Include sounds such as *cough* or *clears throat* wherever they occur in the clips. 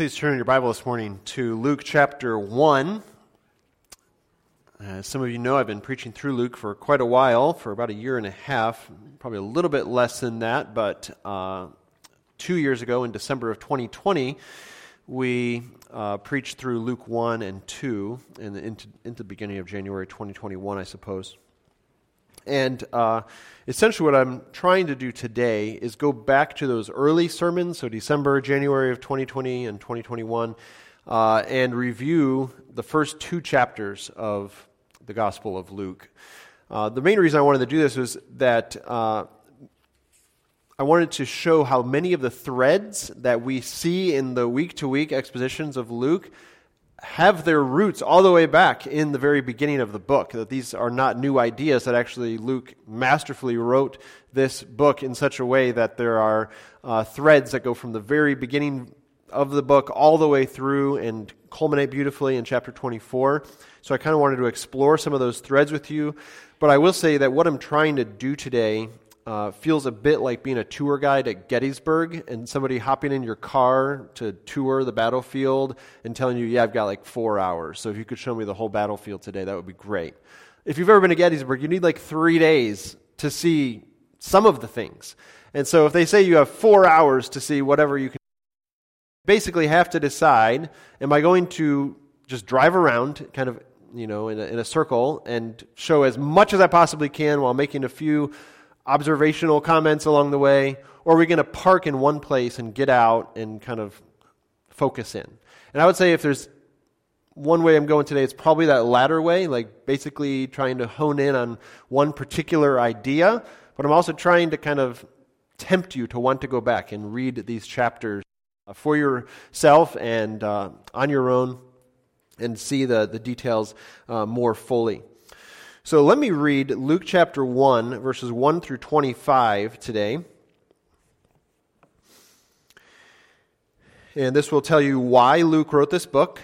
Please turn your Bible this morning to Luke chapter 1. As some of you know, I've been preaching through Luke for quite a while, for about a year and a half, probably a little bit less than that, but uh, two years ago in December of 2020, we uh, preached through Luke 1 and 2, and into, into the beginning of January 2021, I suppose. And uh, essentially, what I'm trying to do today is go back to those early sermons, so December, January of 2020 and 2021, uh, and review the first two chapters of the Gospel of Luke. Uh, the main reason I wanted to do this was that uh, I wanted to show how many of the threads that we see in the week to week expositions of Luke have their roots all the way back in the very beginning of the book. That these are not new ideas, that actually Luke masterfully wrote this book in such a way that there are uh, threads that go from the very beginning of the book all the way through and culminate beautifully in chapter 24. So I kind of wanted to explore some of those threads with you. But I will say that what I'm trying to do today uh, feels a bit like being a tour guide at Gettysburg and somebody hopping in your car to tour the battlefield and telling you, yeah, I've got like four hours. So if you could show me the whole battlefield today, that would be great. If you've ever been to Gettysburg, you need like three days to see some of the things. And so if they say you have four hours to see whatever you can, basically have to decide, am I going to just drive around kind of, you know, in a, in a circle and show as much as I possibly can while making a few observational comments along the way, or are we going to park in one place and get out and kind of focus in? And I would say if there's one way I'm going today, it's probably that latter way, like basically trying to hone in on one particular idea, but I'm also trying to kind of tempt you to want to go back and read these chapters uh, for yourself and uh, on your own and see the, the details uh, more fully. So let me read Luke chapter 1, verses 1 through 25 today. And this will tell you why Luke wrote this book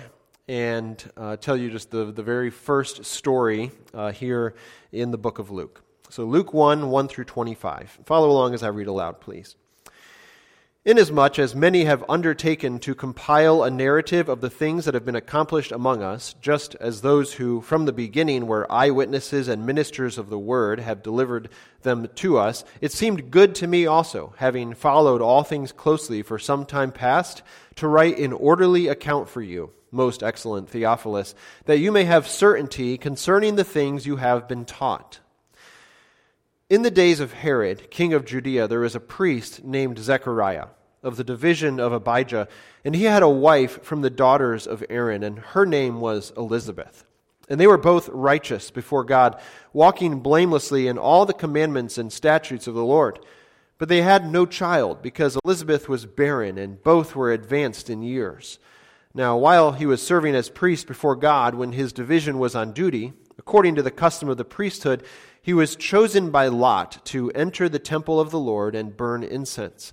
and uh, tell you just the, the very first story uh, here in the book of Luke. So, Luke 1 1 through 25. Follow along as I read aloud, please. Inasmuch as many have undertaken to compile a narrative of the things that have been accomplished among us, just as those who from the beginning were eyewitnesses and ministers of the word have delivered them to us, it seemed good to me also, having followed all things closely for some time past, to write an orderly account for you, most excellent Theophilus, that you may have certainty concerning the things you have been taught. In the days of Herod, king of Judea, there was a priest named Zechariah of the division of Abijah, and he had a wife from the daughters of Aaron, and her name was Elizabeth. And they were both righteous before God, walking blamelessly in all the commandments and statutes of the Lord. But they had no child, because Elizabeth was barren, and both were advanced in years. Now, while he was serving as priest before God, when his division was on duty, according to the custom of the priesthood, he was chosen by Lot to enter the temple of the Lord and burn incense.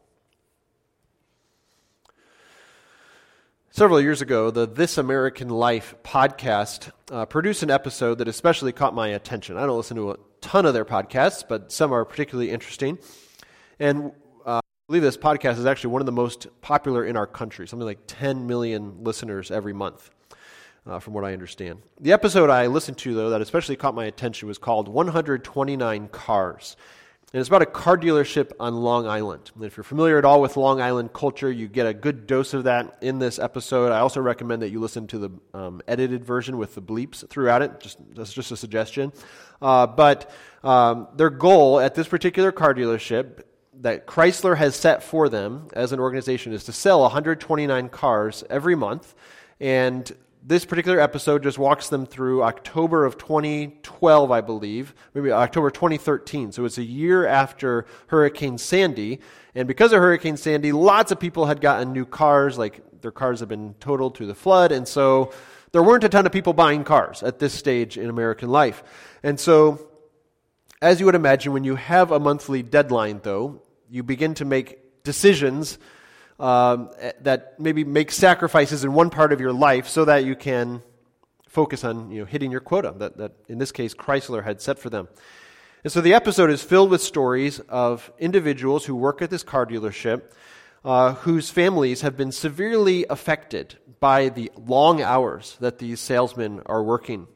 Several years ago, the This American Life podcast uh, produced an episode that especially caught my attention. I don't listen to a ton of their podcasts, but some are particularly interesting. And uh, I believe this podcast is actually one of the most popular in our country, something like 10 million listeners every month, uh, from what I understand. The episode I listened to, though, that especially caught my attention was called 129 Cars. And it's about a car dealership on Long Island. And if you're familiar at all with Long Island culture, you get a good dose of that in this episode. I also recommend that you listen to the um, edited version with the bleeps throughout it. Just, that's just a suggestion. Uh, but um, their goal at this particular car dealership that Chrysler has set for them as an organization is to sell 129 cars every month. And this particular episode just walks them through October of 2012, I believe, maybe October 2013. So it's a year after Hurricane Sandy. And because of Hurricane Sandy, lots of people had gotten new cars, like their cars had been totaled through the flood. And so there weren't a ton of people buying cars at this stage in American life. And so, as you would imagine, when you have a monthly deadline, though, you begin to make decisions um, that maybe make sacrifices in one part of your life so that you can focus on you know, hitting your quota that, that, in this case, Chrysler had set for them. And so the episode is filled with stories of individuals who work at this car dealership uh, whose families have been severely affected by the long hours that these salesmen are working.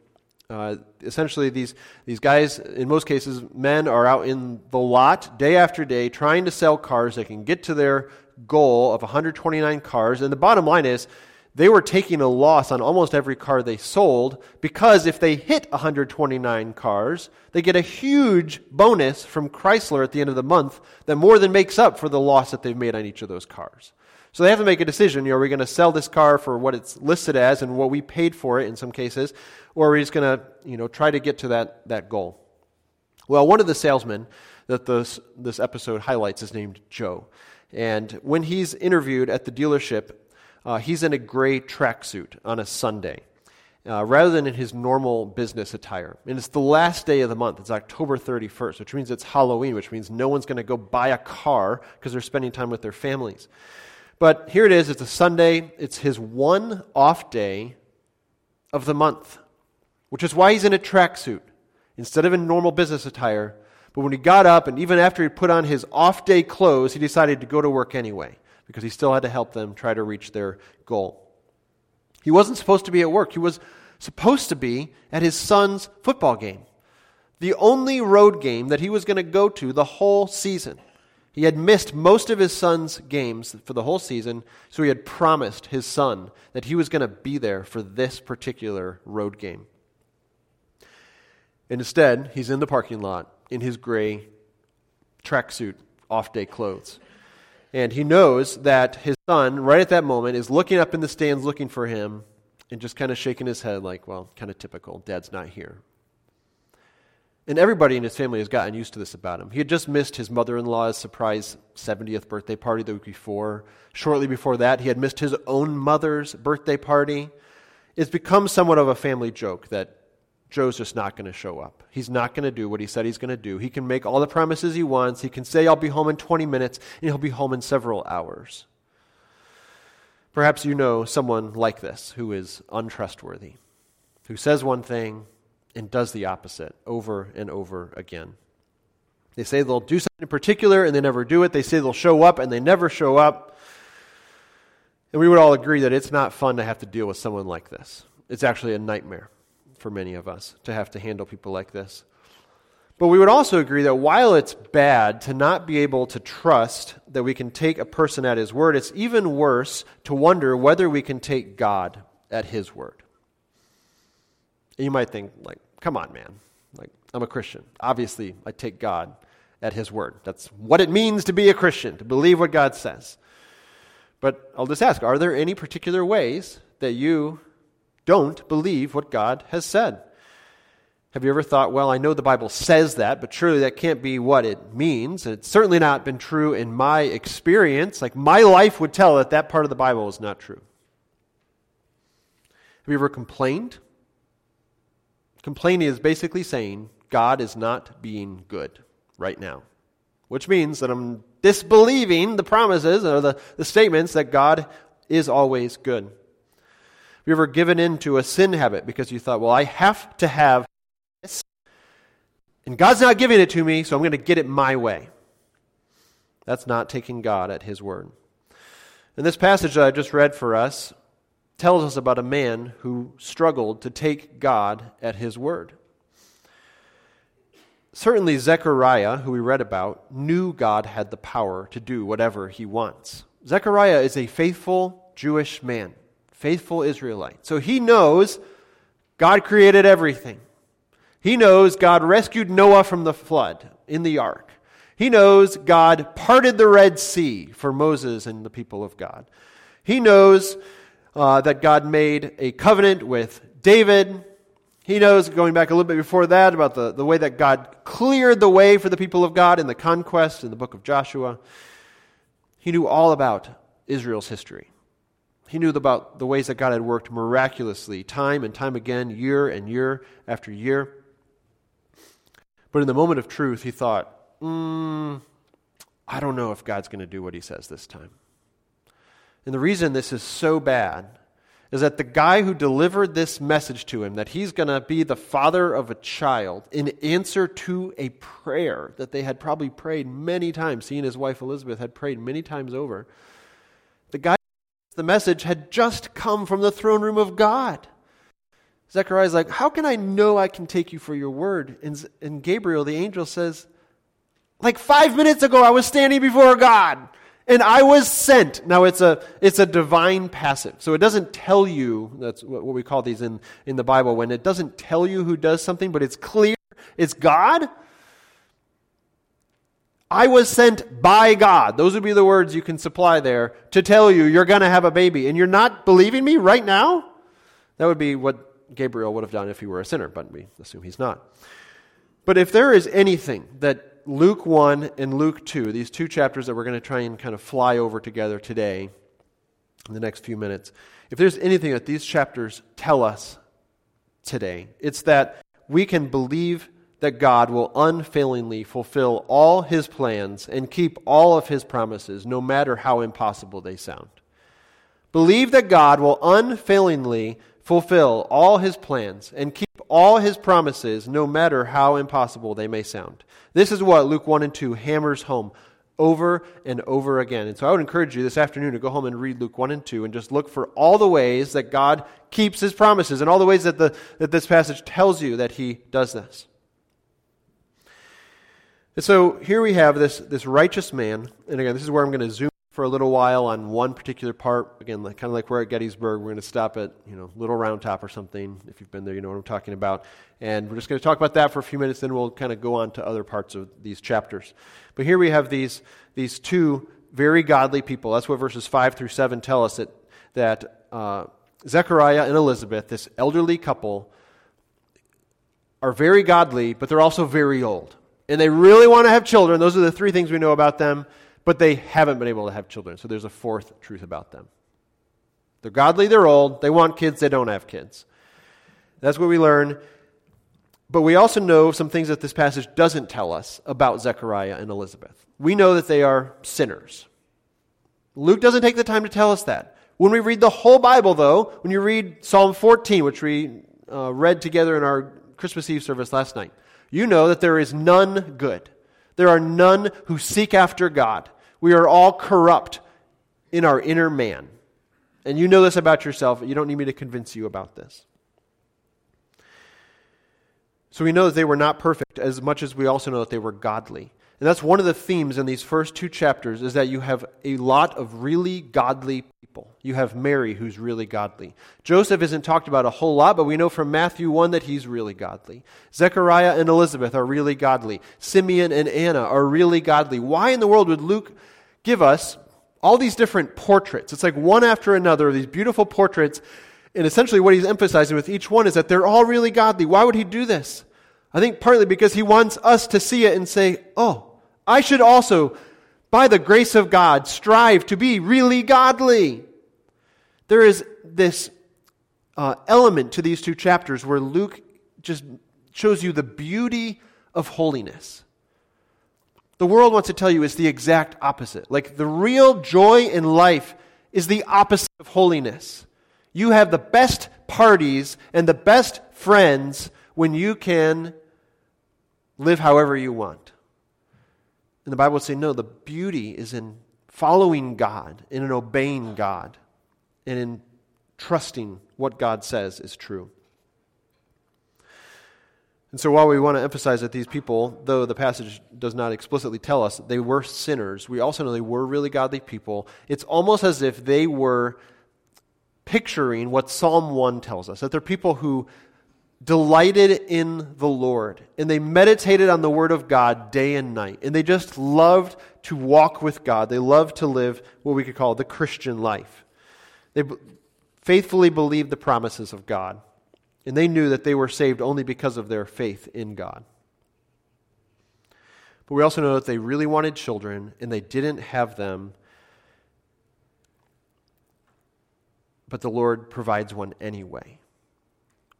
Uh, essentially, these, these guys, in most cases, men, are out in the lot day after day trying to sell cars. They can get to their goal of 129 cars. And the bottom line is they were taking a loss on almost every car they sold because if they hit 129 cars, they get a huge bonus from Chrysler at the end of the month that more than makes up for the loss that they've made on each of those cars. So they have to make a decision. You know, are we going to sell this car for what it's listed as and what we paid for it in some cases, or are we just going to, you know, try to get to that, that goal? Well, one of the salesmen that this, this episode highlights is named Joe. And when he's interviewed at the dealership, uh, he's in a gray tracksuit on a Sunday. Uh, rather than in his normal business attire. And it's the last day of the month. It's October 31st, which means it's Halloween, which means no one's going to go buy a car because they're spending time with their families. But here it is. It's a Sunday. It's his one off day of the month, which is why he's in a tracksuit instead of in normal business attire. But when he got up, and even after he put on his off day clothes, he decided to go to work anyway because he still had to help them try to reach their goal. He wasn't supposed to be at work, he was supposed to be at his son's football game, the only road game that he was going to go to the whole season. He had missed most of his son's games for the whole season, so he had promised his son that he was going to be there for this particular road game. And instead, he's in the parking lot in his gray tracksuit, off day clothes. And he knows that his son, right at that moment, is looking up in the stands looking for him and just kind of shaking his head, like, well, kind of typical. Dad's not here. And everybody in his family has gotten used to this about him. He had just missed his mother in law's surprise 70th birthday party the week before. Shortly before that, he had missed his own mother's birthday party. It's become somewhat of a family joke that Joe's just not going to show up. He's not going to do what he said he's going to do. He can make all the promises he wants. He can say, I'll be home in 20 minutes, and he'll be home in several hours. Perhaps you know someone like this who is untrustworthy, who says one thing and does the opposite over and over again. They say they'll do something in particular and they never do it. They say they'll show up and they never show up. And we would all agree that it's not fun to have to deal with someone like this. It's actually a nightmare for many of us to have to handle people like this. But we would also agree that while it's bad to not be able to trust that we can take a person at his word, it's even worse to wonder whether we can take God at his word. And you might think, like, come on, man. Like, I'm a Christian. Obviously, I take God at his word. That's what it means to be a Christian, to believe what God says. But I'll just ask are there any particular ways that you don't believe what God has said. Have you ever thought, well, I know the Bible says that, but surely that can't be what it means? It's certainly not been true in my experience. Like, my life would tell that that part of the Bible is not true. Have you ever complained? Complaining is basically saying God is not being good right now, which means that I'm disbelieving the promises or the, the statements that God is always good. Have you ever given in to a sin habit because you thought, well, I have to have this, and God's not giving it to me, so I'm going to get it my way. That's not taking God at His word. And this passage that I just read for us tells us about a man who struggled to take God at His word. Certainly, Zechariah, who we read about, knew God had the power to do whatever he wants. Zechariah is a faithful Jewish man, faithful Israelite. So he knows God created everything. He knows God rescued Noah from the flood in the ark. He knows God parted the Red Sea for Moses and the people of God. He knows uh, that God made a covenant with David. He knows, going back a little bit before that, about the, the way that God cleared the way for the people of God in the conquest in the book of Joshua. He knew all about Israel's history. He knew about the ways that God had worked miraculously, time and time again, year and year after year. But in the moment of truth, he thought, mm, I don't know if God's going to do what he says this time. And the reason this is so bad is that the guy who delivered this message to him, that he's going to be the father of a child in answer to a prayer that they had probably prayed many times, seeing his wife Elizabeth had prayed many times over, the guy, the message had just come from the throne room of God. Zechariah's like, How can I know I can take you for your word? And, and Gabriel, the angel, says, Like five minutes ago, I was standing before God and I was sent. Now, it's a, it's a divine passive. So it doesn't tell you, that's what, what we call these in, in the Bible, when it doesn't tell you who does something, but it's clear it's God. I was sent by God. Those would be the words you can supply there to tell you you're going to have a baby. And you're not believing me right now? That would be what Gabriel would have done if he were a sinner, but we assume he's not. But if there is anything that Luke 1 and Luke 2, these two chapters that we're going to try and kind of fly over together today in the next few minutes, if there's anything that these chapters tell us today, it's that we can believe that God will unfailingly fulfill all his plans and keep all of his promises, no matter how impossible they sound. Believe that God will unfailingly fulfill all his plans and keep all his promises, no matter how impossible they may sound. This is what Luke 1 and 2 hammers home over and over again. And so I would encourage you this afternoon to go home and read Luke 1 and 2 and just look for all the ways that God keeps his promises and all the ways that, the, that this passage tells you that he does this. And so here we have this, this righteous man, and again, this is where I'm going to zoom for a little while on one particular part. Again, like, kind of like we're at Gettysburg, we're going to stop at you know Little Round Top or something. If you've been there, you know what I'm talking about. And we're just going to talk about that for a few minutes. Then we'll kind of go on to other parts of these chapters. But here we have these these two very godly people. That's what verses five through seven tell us that that uh, Zechariah and Elizabeth, this elderly couple, are very godly, but they're also very old, and they really want to have children. Those are the three things we know about them but they haven't been able to have children. So there's a fourth truth about them. They're godly, they're old, they want kids, they don't have kids. That's what we learn. But we also know some things that this passage doesn't tell us about Zechariah and Elizabeth. We know that they are sinners. Luke doesn't take the time to tell us that. When we read the whole Bible, though, when you read Psalm 14, which we uh, read together in our Christmas Eve service last night, you know that there is none good. There are none who seek after God. We are all corrupt in our inner man. And you know this about yourself. You don't need me to convince you about this. So we know that they were not perfect as much as we also know that they were godly. And that's one of the themes in these first two chapters is that you have a lot of really godly people. You have Mary who's really godly. Joseph isn't talked about a whole lot, but we know from Matthew 1 that he's really godly. Zechariah and Elizabeth are really godly. Simeon and Anna are really godly. Why in the world would Luke give us all these different portraits? It's like one after another of these beautiful portraits And essentially, what he's emphasizing with each one is that they're all really godly. Why would he do this? I think partly because he wants us to see it and say, oh, I should also, by the grace of God, strive to be really godly. There is this uh, element to these two chapters where Luke just shows you the beauty of holiness. The world wants to tell you it's the exact opposite. Like the real joy in life is the opposite of holiness. You have the best parties and the best friends when you can live however you want. And the Bible would say, no, the beauty is in following God, in obeying God, and in trusting what God says is true. And so, while we want to emphasize that these people, though the passage does not explicitly tell us they were sinners, we also know they were really godly people. It's almost as if they were picturing what Psalm 1 tells us that they're people who delighted in the Lord and they meditated on the Word of God day and night. And they just loved to walk with God. They loved to live what we could call the Christian life. They faithfully believed the promises of God. And they knew that they were saved only because of their faith in God. But we also know that they really wanted children and they didn't have them. But the Lord provides one anyway.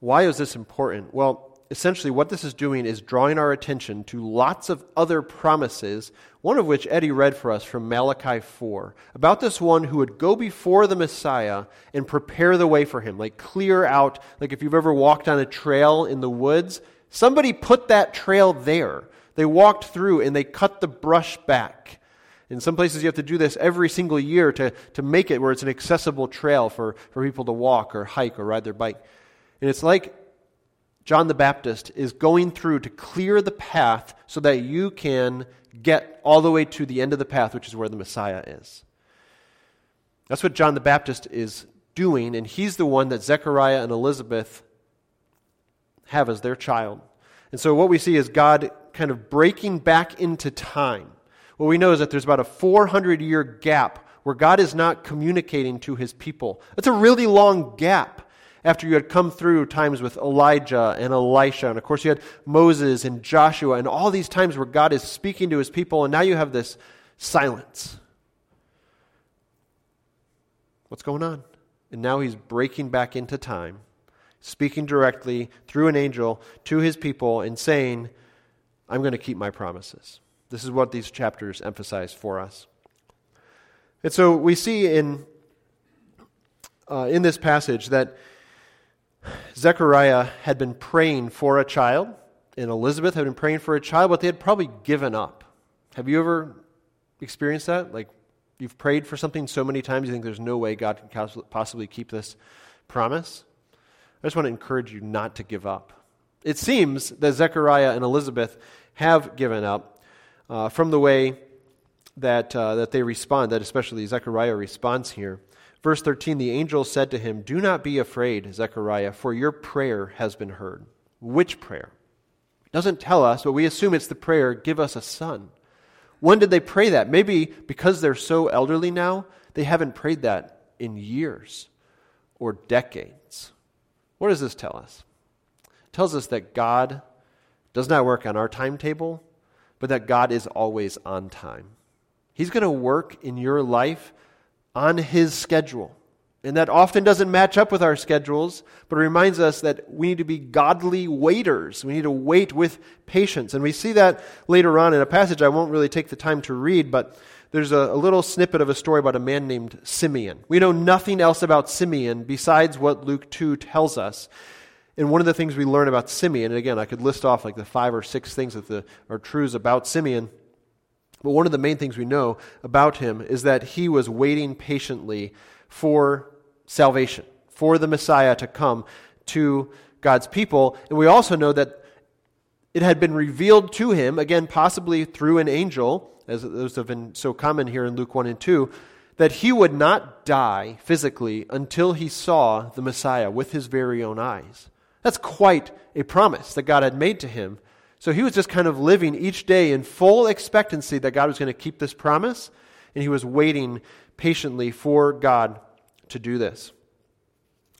Why is this important? Well, essentially, what this is doing is drawing our attention to lots of other promises, one of which Eddie read for us from Malachi 4, about this one who would go before the Messiah and prepare the way for him, like clear out, like if you've ever walked on a trail in the woods, somebody put that trail there. They walked through and they cut the brush back. In some places, you have to do this every single year to, to make it where it's an accessible trail for, for people to walk or hike or ride their bike. And it's like John the Baptist is going through to clear the path so that you can get all the way to the end of the path, which is where the Messiah is. That's what John the Baptist is doing, and he's the one that Zechariah and Elizabeth have as their child. And so what we see is God kind of breaking back into time. What we know is that there's about a 400 year gap where God is not communicating to his people. That's a really long gap after you had come through times with Elijah and Elisha, and of course you had Moses and Joshua, and all these times where God is speaking to his people, and now you have this silence. What's going on? And now he's breaking back into time, speaking directly through an angel to his people and saying, I'm going to keep my promises. This is what these chapters emphasize for us. And so we see in, uh, in this passage that Zechariah had been praying for a child, and Elizabeth had been praying for a child, but they had probably given up. Have you ever experienced that? Like, you've prayed for something so many times, you think there's no way God can possibly keep this promise? I just want to encourage you not to give up. It seems that Zechariah and Elizabeth have given up uh, from the way that, uh, that they respond, that especially Zechariah responds here. Verse 13 The angel said to him, Do not be afraid, Zechariah, for your prayer has been heard. Which prayer? It doesn't tell us, but we assume it's the prayer, Give us a son. When did they pray that? Maybe because they're so elderly now, they haven't prayed that in years or decades. What does this tell us? It tells us that God does not work on our timetable, but that God is always on time. He's going to work in your life on his schedule. And that often doesn't match up with our schedules, but it reminds us that we need to be godly waiters. We need to wait with patience. And we see that later on in a passage I won't really take the time to read, but there's a, a little snippet of a story about a man named Simeon. We know nothing else about Simeon besides what Luke 2 tells us. And one of the things we learn about Simeon, and again, I could list off like the five or six things that the, are truths about Simeon but one of the main things we know about him is that he was waiting patiently for salvation, for the Messiah to come to God's people. And we also know that it had been revealed to him, again, possibly through an angel, as those have been so common here in Luke 1 and 2, that he would not die physically until he saw the Messiah with his very own eyes. That's quite a promise that God had made to him. So he was just kind of living each day in full expectancy that God was going to keep this promise, and he was waiting patiently for God to do this.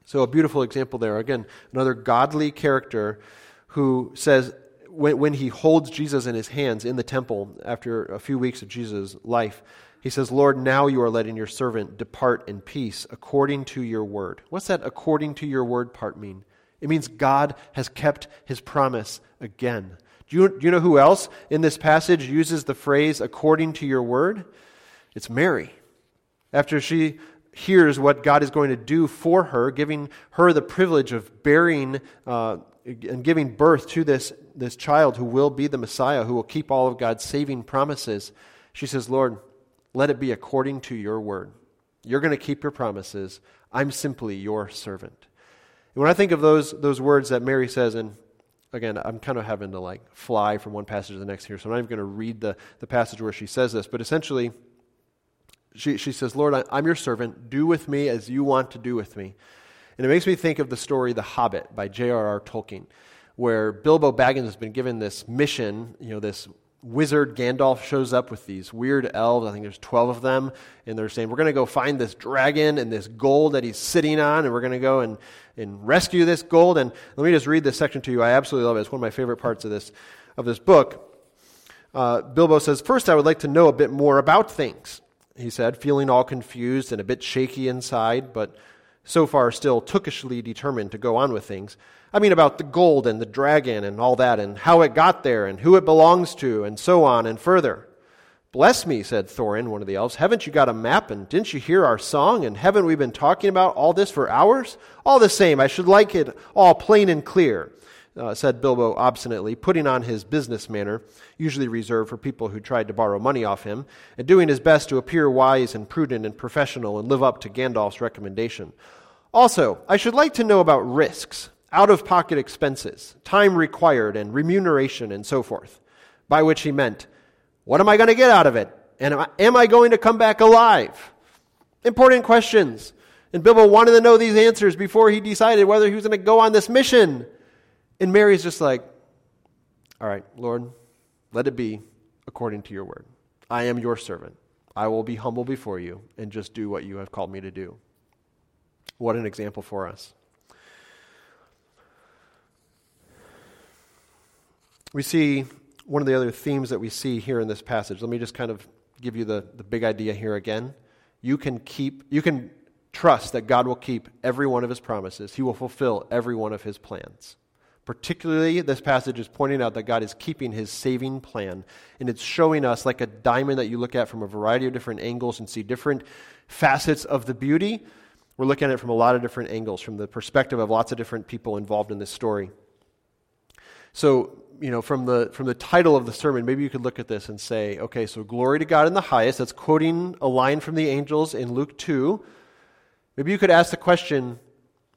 So, a beautiful example there. Again, another godly character who says, when, when he holds Jesus in his hands in the temple after a few weeks of Jesus' life, he says, Lord, now you are letting your servant depart in peace according to your word. What's that according to your word part mean? It means God has kept his promise again. Do you, do you know who else in this passage uses the phrase according to your word? It's Mary. After she hears what God is going to do for her, giving her the privilege of bearing uh, and giving birth to this, this child who will be the Messiah, who will keep all of God's saving promises, she says, Lord, let it be according to your word. You're going to keep your promises. I'm simply your servant. And when I think of those, those words that Mary says, and again, I'm kind of having to like fly from one passage to the next here, so I'm not even going to read the, the passage where she says this, but essentially, she, she says, Lord, I, I'm your servant. Do with me as you want to do with me. And it makes me think of the story The Hobbit by J.R.R. Tolkien, where Bilbo Baggins has been given this mission, you know, this wizard Gandalf shows up with these weird elves. I think there's 12 of them. And they're saying, We're going to go find this dragon and this gold that he's sitting on, and we're going to go and, and rescue this gold. And let me just read this section to you. I absolutely love it. It's one of my favorite parts of this, of this book. Uh, Bilbo says, First, I would like to know a bit more about things he said, feeling all confused and a bit shaky inside, but so far still tookishly determined to go on with things. I mean, about the gold and the dragon and all that, and how it got there, and who it belongs to, and so on and further. Bless me, said Thorin, one of the elves. Haven't you got a map, and didn't you hear our song, and haven't we been talking about all this for hours? All the same, I should like it all plain and clear uh, said Bilbo obstinately, putting on his business manner, usually reserved for people who tried to borrow money off him, and doing his best to appear wise and prudent and professional and live up to Gandalf's recommendation. Also, I should like to know about risks, out of pocket expenses, time required, and remuneration, and so forth. By which he meant, what am I going to get out of it? And am I, going to come back alive? Important questions. And Bilbo wanted to know these answers before he decided whether he was going to go on this mission. And Mary's just like, All right, Lord, let it be according to your word. I am your servant. I will be humble before you and just do what you have called me to do. What an example for us. We see one of the other themes that we see here in this passage. Let me just kind of give you the, the big idea here again. You can keep, you can trust that God will keep every one of his promises. He will fulfill every one of his plans. Particularly, this passage is pointing out that God is keeping his saving plan. And it's showing us, like a diamond that you look at from a variety of different angles and see different facets of the beauty. We're looking at it from a lot of different angles, from the perspective of lots of different people involved in this story. So, you know, from the, from the title of the sermon, maybe you could look at this and say, okay, so glory to God in the highest. That's quoting a line from the angels in Luke 2. Maybe you could ask the question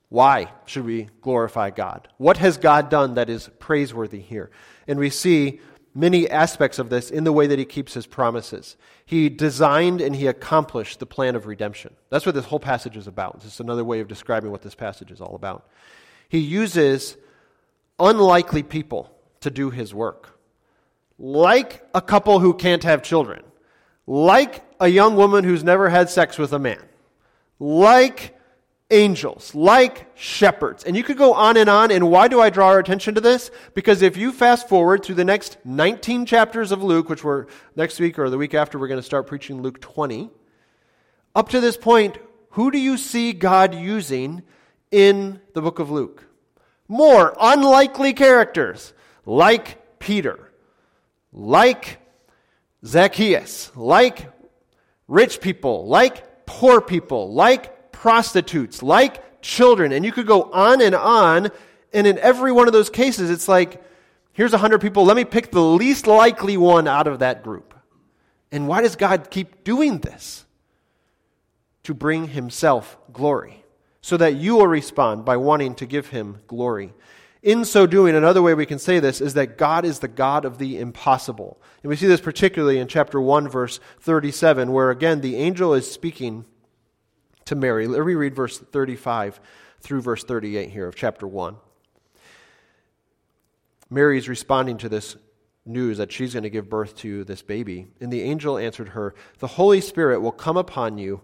why should we glorify God? What has God done that is praiseworthy here? And we see many aspects of this in the way that he keeps his promises. He designed and he accomplished the plan of redemption. That's what this whole passage is about. It's just another way of describing what this passage is all about. He uses unlikely people to do his work, like a couple who can't have children, like a young woman who's never had sex with a man, like angels, like shepherds. And you could go on and on. And why do I draw our attention to this? Because if you fast forward through the next 19 chapters of Luke, which we're next week or the week after, we're going to start preaching Luke 20, up to this point, who do you see God using in the book of Luke? More unlikely characters, like Peter, like Zacchaeus, like rich people, like poor people, like prostitutes, like children. And you could go on and on. And in every one of those cases, it's like, here's 100 people. Let me pick the least likely one out of that group. And why does God keep doing this? To bring himself glory. So that you will respond by wanting to give him glory. In so doing, another way we can say this is that God is the God of the impossible. And we see this particularly in chapter 1, verse 37, where again the angel is speaking to Mary. Let me read verse 35 through verse 38 here of chapter 1. Mary is responding to this news that she's going to give birth to this baby. And the angel answered her, The Holy Spirit will come upon you,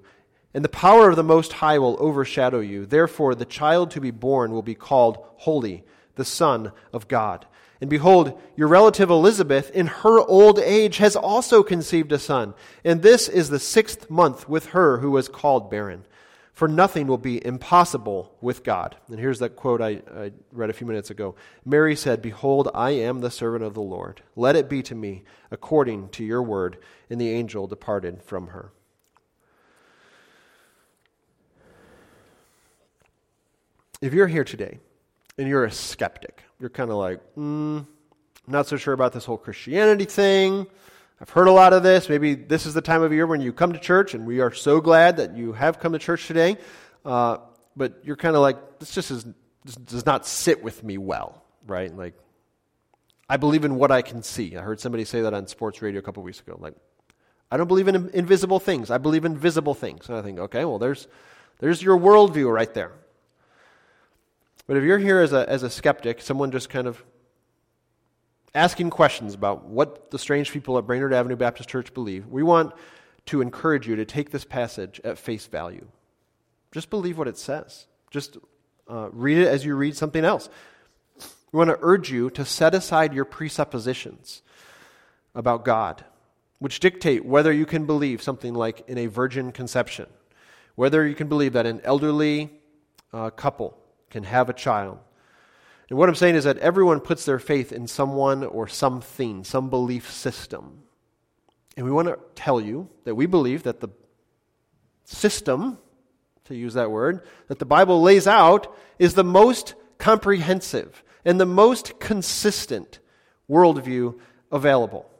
and the power of the Most High will overshadow you. Therefore, the child to be born will be called Holy, the Son of God. And behold, your relative Elizabeth, in her old age, has also conceived a son. And this is the sixth month with her who was called barren. For nothing will be impossible with God. And here's that quote I, I read a few minutes ago. Mary said, Behold, I am the servant of the Lord. Let it be to me according to your word. And the angel departed from her. If you're here today and you're a skeptic, you're kind of like, mm, I'm not so sure about this whole Christianity thing. I've heard a lot of this. Maybe this is the time of year when you come to church, and we are so glad that you have come to church today. Uh, but you're kind of like, this just is, this does not sit with me well, right? Like, I believe in what I can see. I heard somebody say that on sports radio a couple weeks ago. Like, I don't believe in invisible things. I believe in visible things. And I think, okay, well, there's, there's your worldview right there. But if you're here as a, as a skeptic, someone just kind of asking questions about what the strange people at Brainerd Avenue Baptist Church believe, we want to encourage you to take this passage at face value. Just believe what it says. Just uh, read it as you read something else. We want to urge you to set aside your presuppositions about God, which dictate whether you can believe something like in a virgin conception, whether you can believe that an elderly uh, couple can have a child. And what I'm saying is that everyone puts their faith in someone or something, some belief system. And we want to tell you that we believe that the system, to use that word, that the Bible lays out is the most comprehensive and the most consistent worldview available.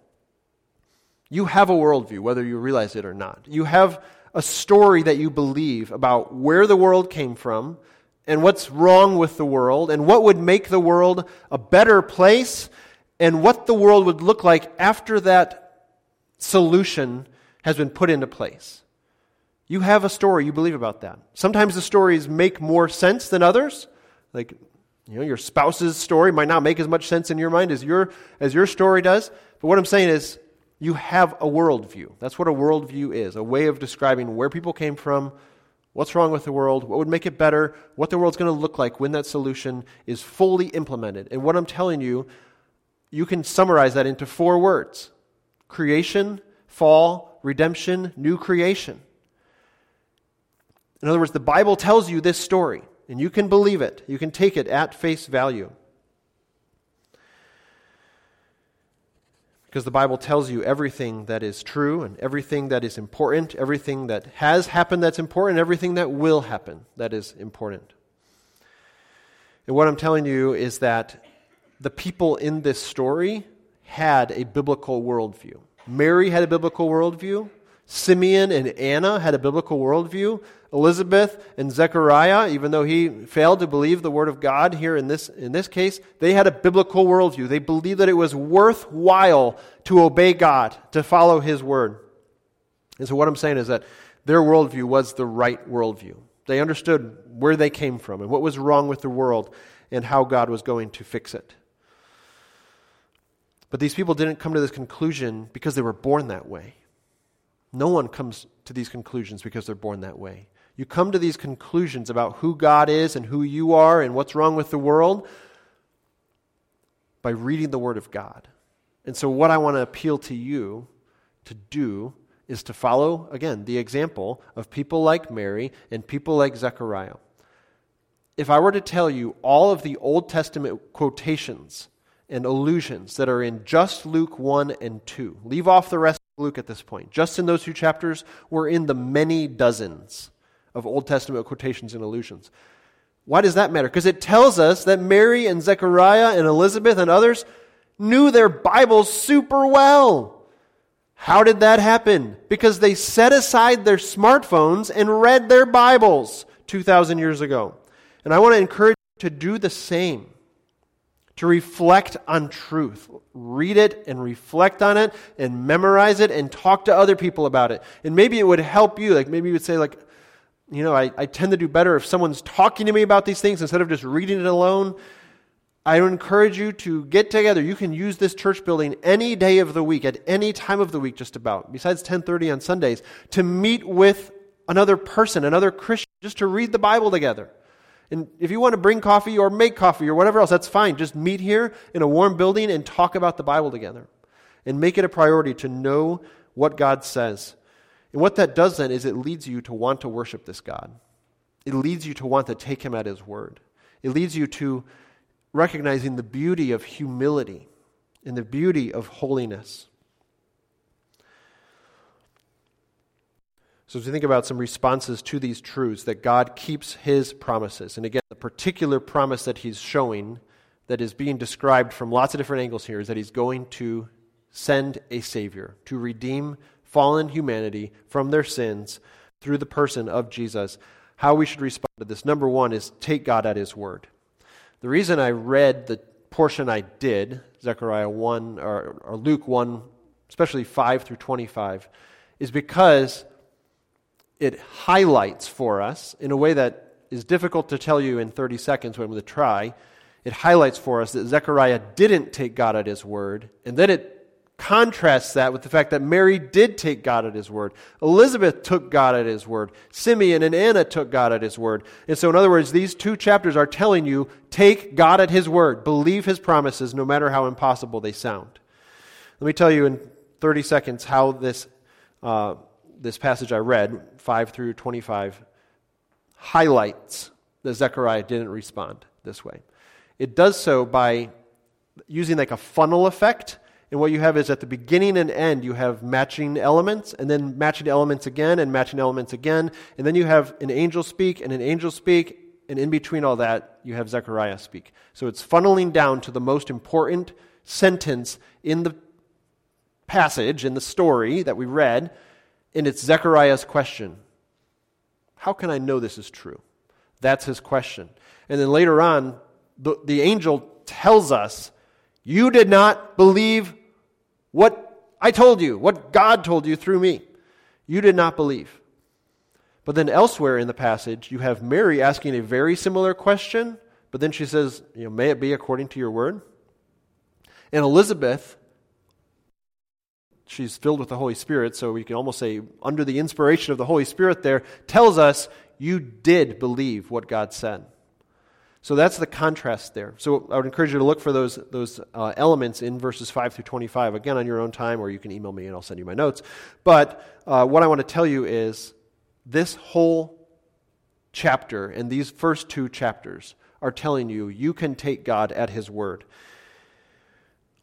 You have a worldview, whether you realize it or not. You have a story that you believe about where the world came from, and what's wrong with the world and what would make the world a better place and what the world would look like after that solution has been put into place. You have a story, you believe about that. Sometimes the stories make more sense than others. Like, you know, your spouse's story might not make as much sense in your mind as your, as your story does. But what I'm saying is, you have a worldview. That's what a worldview is a way of describing where people came from, What's wrong with the world? What would make it better? What the world's going to look like when that solution is fully implemented. And what I'm telling you, you can summarize that into four words creation, fall, redemption, new creation. In other words, the Bible tells you this story, and you can believe it. You can take it at face value. Because the Bible tells you everything that is true and everything that is important, everything that has happened that's important, everything that will happen that is important. And what I'm telling you is that the people in this story had a biblical worldview. Mary had a biblical worldview. Simeon and Anna had a biblical worldview. Elizabeth and Zechariah, even though he failed to believe the word of God here in this, in this case, they had a biblical worldview. They believed that it was worthwhile to obey God, to follow his word. And so, what I'm saying is that their worldview was the right worldview. They understood where they came from and what was wrong with the world and how God was going to fix it. But these people didn't come to this conclusion because they were born that way. No one comes to these conclusions because they're born that way. You come to these conclusions about who God is and who you are and what's wrong with the world by reading the Word of God. And so, what I want to appeal to you to do is to follow, again, the example of people like Mary and people like Zechariah. If I were to tell you all of the Old Testament quotations and allusions that are in just Luke 1 and 2, leave off the rest Luke at this point. Just in those two chapters, we're in the many dozens of Old Testament quotations and allusions. Why does that matter? Because it tells us that Mary and Zechariah and Elizabeth and others knew their Bibles super well. How did that happen? Because they set aside their smartphones and read their Bibles 2,000 years ago. And I want to encourage you to do the same to reflect on truth. Read it and reflect on it and memorize it and talk to other people about it. And maybe it would help you. Like maybe you would say, like, you know, I, I tend to do better if someone's talking to me about these things instead of just reading it alone. I encourage you to get together. You can use this church building any day of the week, at any time of the week, just about, besides 1030 on Sundays, to meet with another person, another Christian, just to read the Bible together. And if you want to bring coffee or make coffee or whatever else, that's fine. Just meet here in a warm building and talk about the Bible together. And make it a priority to know what God says. And what that does then is it leads you to want to worship this God. It leads you to want to take him at his word. It leads you to recognizing the beauty of humility and the beauty of holiness. So, as we think about some responses to these truths, that God keeps his promises, and again, the particular promise that he's showing that is being described from lots of different angles here is that he's going to send a Savior to redeem fallen humanity from their sins through the person of Jesus. How we should respond to this, number one, is take God at his word. The reason I read the portion I did, Zechariah 1, or, or Luke 1, especially 5 through 25, is because it highlights for us in a way that is difficult to tell you in 30 seconds when we try. It highlights for us that Zechariah didn't take God at his word, and then it contrasts that with the fact that Mary did take God at his word. Elizabeth took God at his word. Simeon and Anna took God at his word. And so, in other words, these two chapters are telling you take God at his word, believe his promises, no matter how impossible they sound. Let me tell you in 30 seconds how this. Uh, this passage I read, 5 through 25, highlights that Zechariah didn't respond this way. It does so by using like a funnel effect. And what you have is at the beginning and end, you have matching elements, and then matching elements again, and matching elements again. And then you have an angel speak, and an angel speak, and in between all that, you have Zechariah speak. So it's funneling down to the most important sentence in the passage, in the story that we read, and it's Zechariah's question How can I know this is true? That's his question. And then later on, the, the angel tells us, You did not believe what I told you, what God told you through me. You did not believe. But then elsewhere in the passage, you have Mary asking a very similar question, but then she says, you know, May it be according to your word. And Elizabeth she's filled with the Holy Spirit, so we can almost say, under the inspiration of the Holy Spirit, there tells us you did believe what God said. So that's the contrast there. So I would encourage you to look for those, those uh, elements in verses 5 through 25, again on your own time, or you can email me and I'll send you my notes. But uh, what I want to tell you is this whole chapter and these first two chapters are telling you you can take God at His word.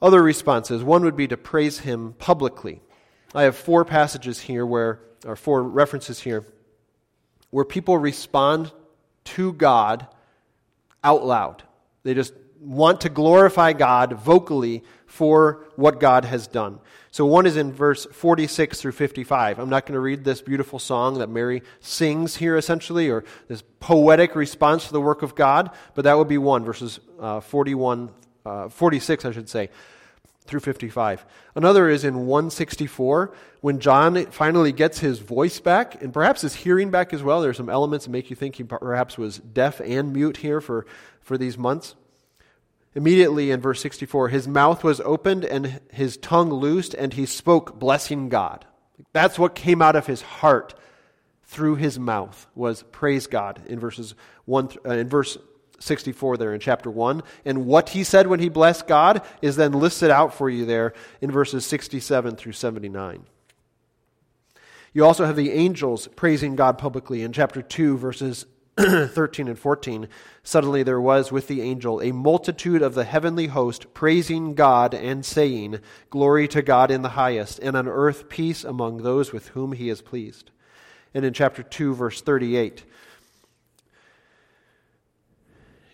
Other responses one would be to praise him publicly. I have four passages here where, or four references here, where people respond to God out loud. They just want to glorify God vocally for what God has done. So one is in verse 46 through 55. I'm not going to read this beautiful song that Mary sings here, essentially, or this poetic response to the work of God, but that would be one, verses uh, 41 uh, 46, I should say, through 55. Another is in 164, when John finally gets his voice back, and perhaps his hearing back as well. There are some elements that make you think he perhaps was deaf and mute here for, for these months. Immediately in verse 64, his mouth was opened and his tongue loosed, and he spoke, blessing God. That's what came out of his heart through his mouth was praise God in verses 1 uh, in verse 64 there in chapter 1. And what he said when he blessed God is then listed out for you there in verses 67 through 79. You also have the angels praising God publicly in chapter 2, verses *clears throat* 13 and 14. Suddenly there was with the angel a multitude of the heavenly host praising God and saying, Glory to God in the highest, and on earth peace among those with whom he is pleased. And in chapter 2, verse 38,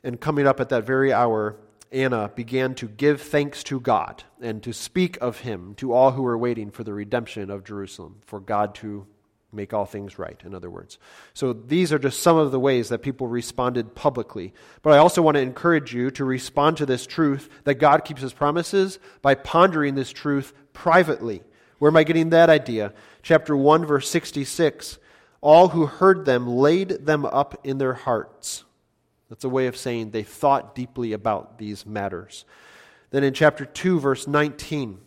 and coming up at that very hour, Anna began to give thanks to God and to speak of him to all who were waiting for the redemption of Jerusalem, for God to make all things right, in other words. So these are just some of the ways that people responded publicly. But I also want to encourage you to respond to this truth that God keeps his promises by pondering this truth privately. Where am I getting that idea? Chapter 1, verse 66 All who heard them laid them up in their hearts that's a way of saying they thought deeply about these matters. Then in chapter 2, verse 19,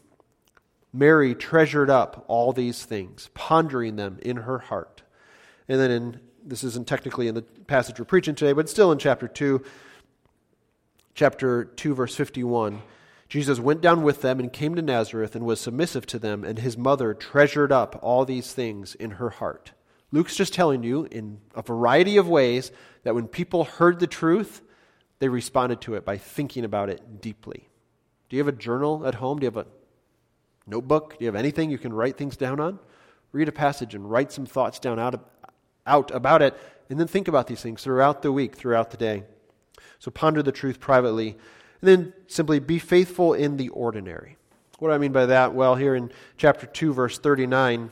Mary treasured up all these things, pondering them in her heart. And then in, this isn't technically in the passage we're preaching today, but still in chapter 2, chapter 2, verse 51. Jesus went down with them and came to Nazareth and was submissive to them, and his mother treasured up all these things in her heart. Luke's just telling you in a variety of ways that when people heard the truth, they responded to it by thinking about it deeply. Do you have a journal at home? Do you have a notebook? Do you have anything you can write things down on? Read a passage and write some thoughts down out, out about it, and then think about these things throughout the week, throughout the day. So ponder the truth privately and then simply be faithful in the ordinary. What do I mean by that? Well, here in chapter 2, verse 39,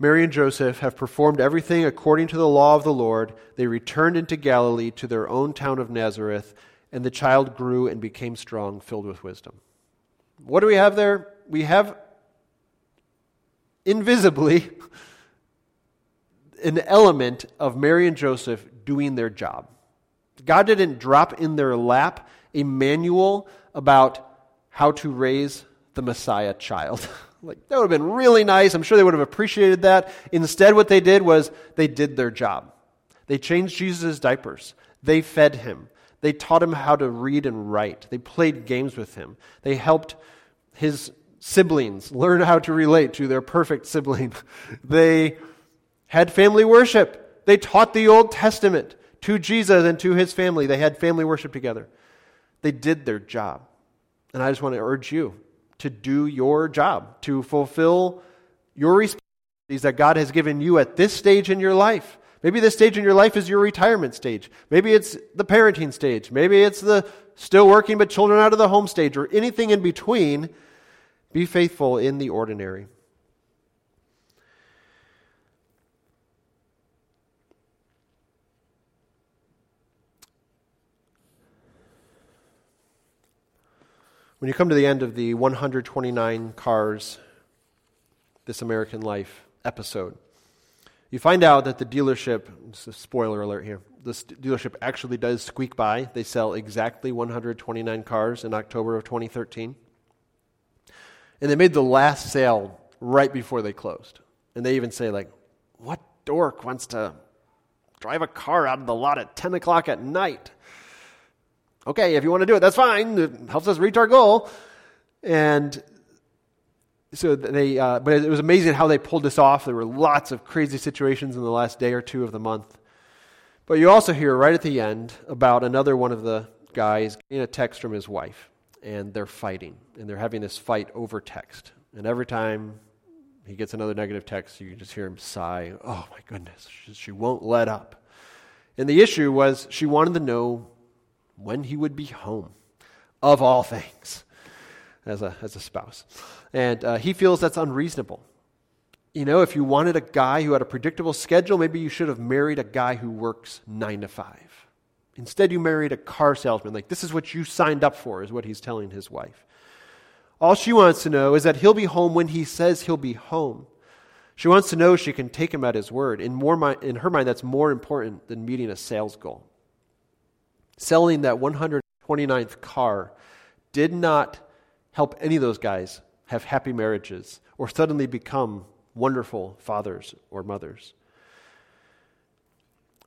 Mary and Joseph have performed everything according to the law of the Lord. They returned into Galilee to their own town of Nazareth, and the child grew and became strong, filled with wisdom. What do we have there? We have invisibly an element of Mary and Joseph doing their job. God didn't drop in their lap a manual about how to raise the Messiah child. *laughs* like, that would have been really nice. I'm sure they would have appreciated that. Instead, what they did was they did their job. They changed Jesus' diapers, they fed him, they taught him how to read and write, they played games with him, they helped his siblings learn how to relate to their perfect sibling. *laughs* they had family worship, they taught the Old Testament to Jesus and to his family. They had family worship together. They did their job. And I just want to urge you to do your job, to fulfill your responsibilities that God has given you at this stage in your life. Maybe this stage in your life is your retirement stage. Maybe it's the parenting stage. Maybe it's the still working but children out of the home stage or anything in between. Be faithful in the ordinary. When you come to the end of the 129 Cars This American Life episode, you find out that the dealership, spoiler alert here, this dealership actually does squeak by. They sell exactly 129 cars in October of 2013. And they made the last sale right before they closed. And they even say, like, what dork wants to drive a car out of the lot at 10 o'clock at night? Okay, if you want to do it, that's fine. It helps us reach our goal. And so they, uh, but it was amazing how they pulled this off. There were lots of crazy situations in the last day or two of the month. But you also hear right at the end about another one of the guys getting a text from his wife, and they're fighting, and they're having this fight over text. And every time he gets another negative text, you can just hear him sigh, Oh my goodness, she, she won't let up. And the issue was she wanted to know when he would be home, of all things, as a, as a spouse. And uh, he feels that's unreasonable. You know, if you wanted a guy who had a predictable schedule, maybe you should have married a guy who works nine to five. Instead, you married a car salesman. Like, this is what you signed up for, is what he's telling his wife. All she wants to know is that he'll be home when he says he'll be home. She wants to know she can take him at his word. In, more, in her mind, that's more important than meeting a sales goal selling that 129th car did not help any of those guys have happy marriages or suddenly become wonderful fathers or mothers.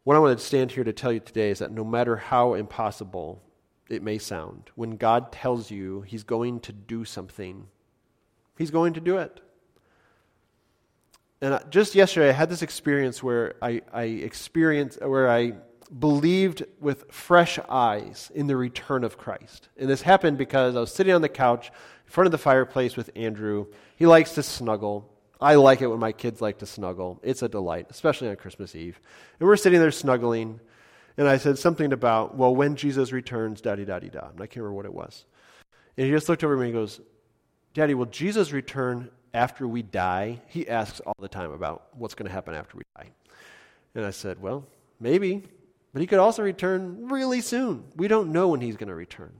What I want to stand here to tell you today is that no matter how impossible it may sound, when God tells you He's going to do something, He's going to do it. And just yesterday, I had this experience where I, I experienced, where I believed with fresh eyes in the return of Christ. And this happened because I was sitting on the couch in front of the fireplace with Andrew. He likes to snuggle. I like it when my kids like to snuggle. It's a delight, especially on Christmas Eve. And we're sitting there snuggling, and I said something about, well, when Jesus returns, da da da da. And I can't remember what it was. And he just looked over at me and goes, Daddy, will Jesus return after we die? He asks all the time about what's going to happen after we die. And I said, Well, maybe. But he could also return really soon. We don't know when he's going to return.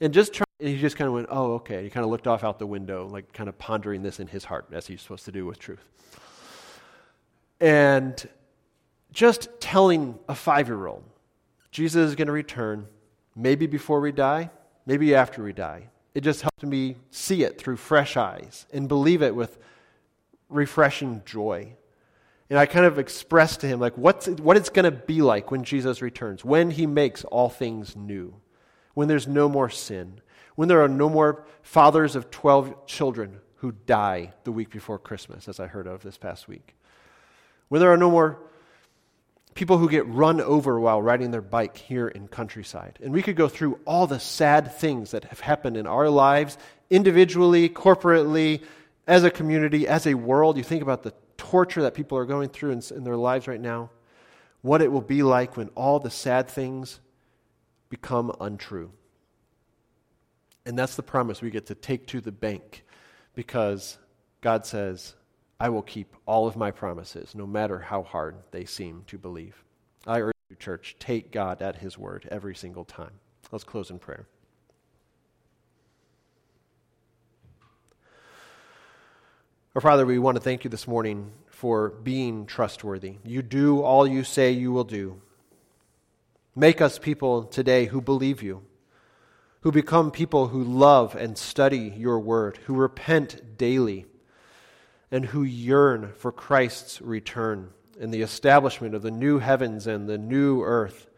And just try, and he just kind of went, oh, okay. He kind of looked off out the window, like kind of pondering this in his heart, as he's supposed to do with truth. And just telling a five year old, Jesus is going to return, maybe before we die, maybe after we die. It just helped me see it through fresh eyes and believe it with refreshing joy. And I kind of expressed to him like what's, what it's going to be like when Jesus returns, when he makes all things new, when there's no more sin, when there are no more fathers of 12 children who die the week before Christmas, as I heard of this past week, when there are no more people who get run over while riding their bike here in countryside. And we could go through all the sad things that have happened in our lives, individually, corporately, as a community, as a world. You think about the torture that people are going through in, in their lives right now, what it will be like when all the sad things become untrue. And that's the promise we get to take to the bank because God says, I will keep all of my promises, no matter how hard they seem to believe. I urge you, church, take God at his word every single time. Let's close in prayer. Our Father, we want to thank you this morning for being trustworthy. You do all you say you will do. Make us people today who believe you, who become people who love and study your word, who repent daily, and who yearn for Christ's return and the establishment of the new heavens and the new earth,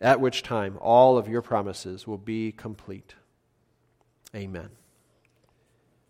at which time all of your promises will be complete. Amen.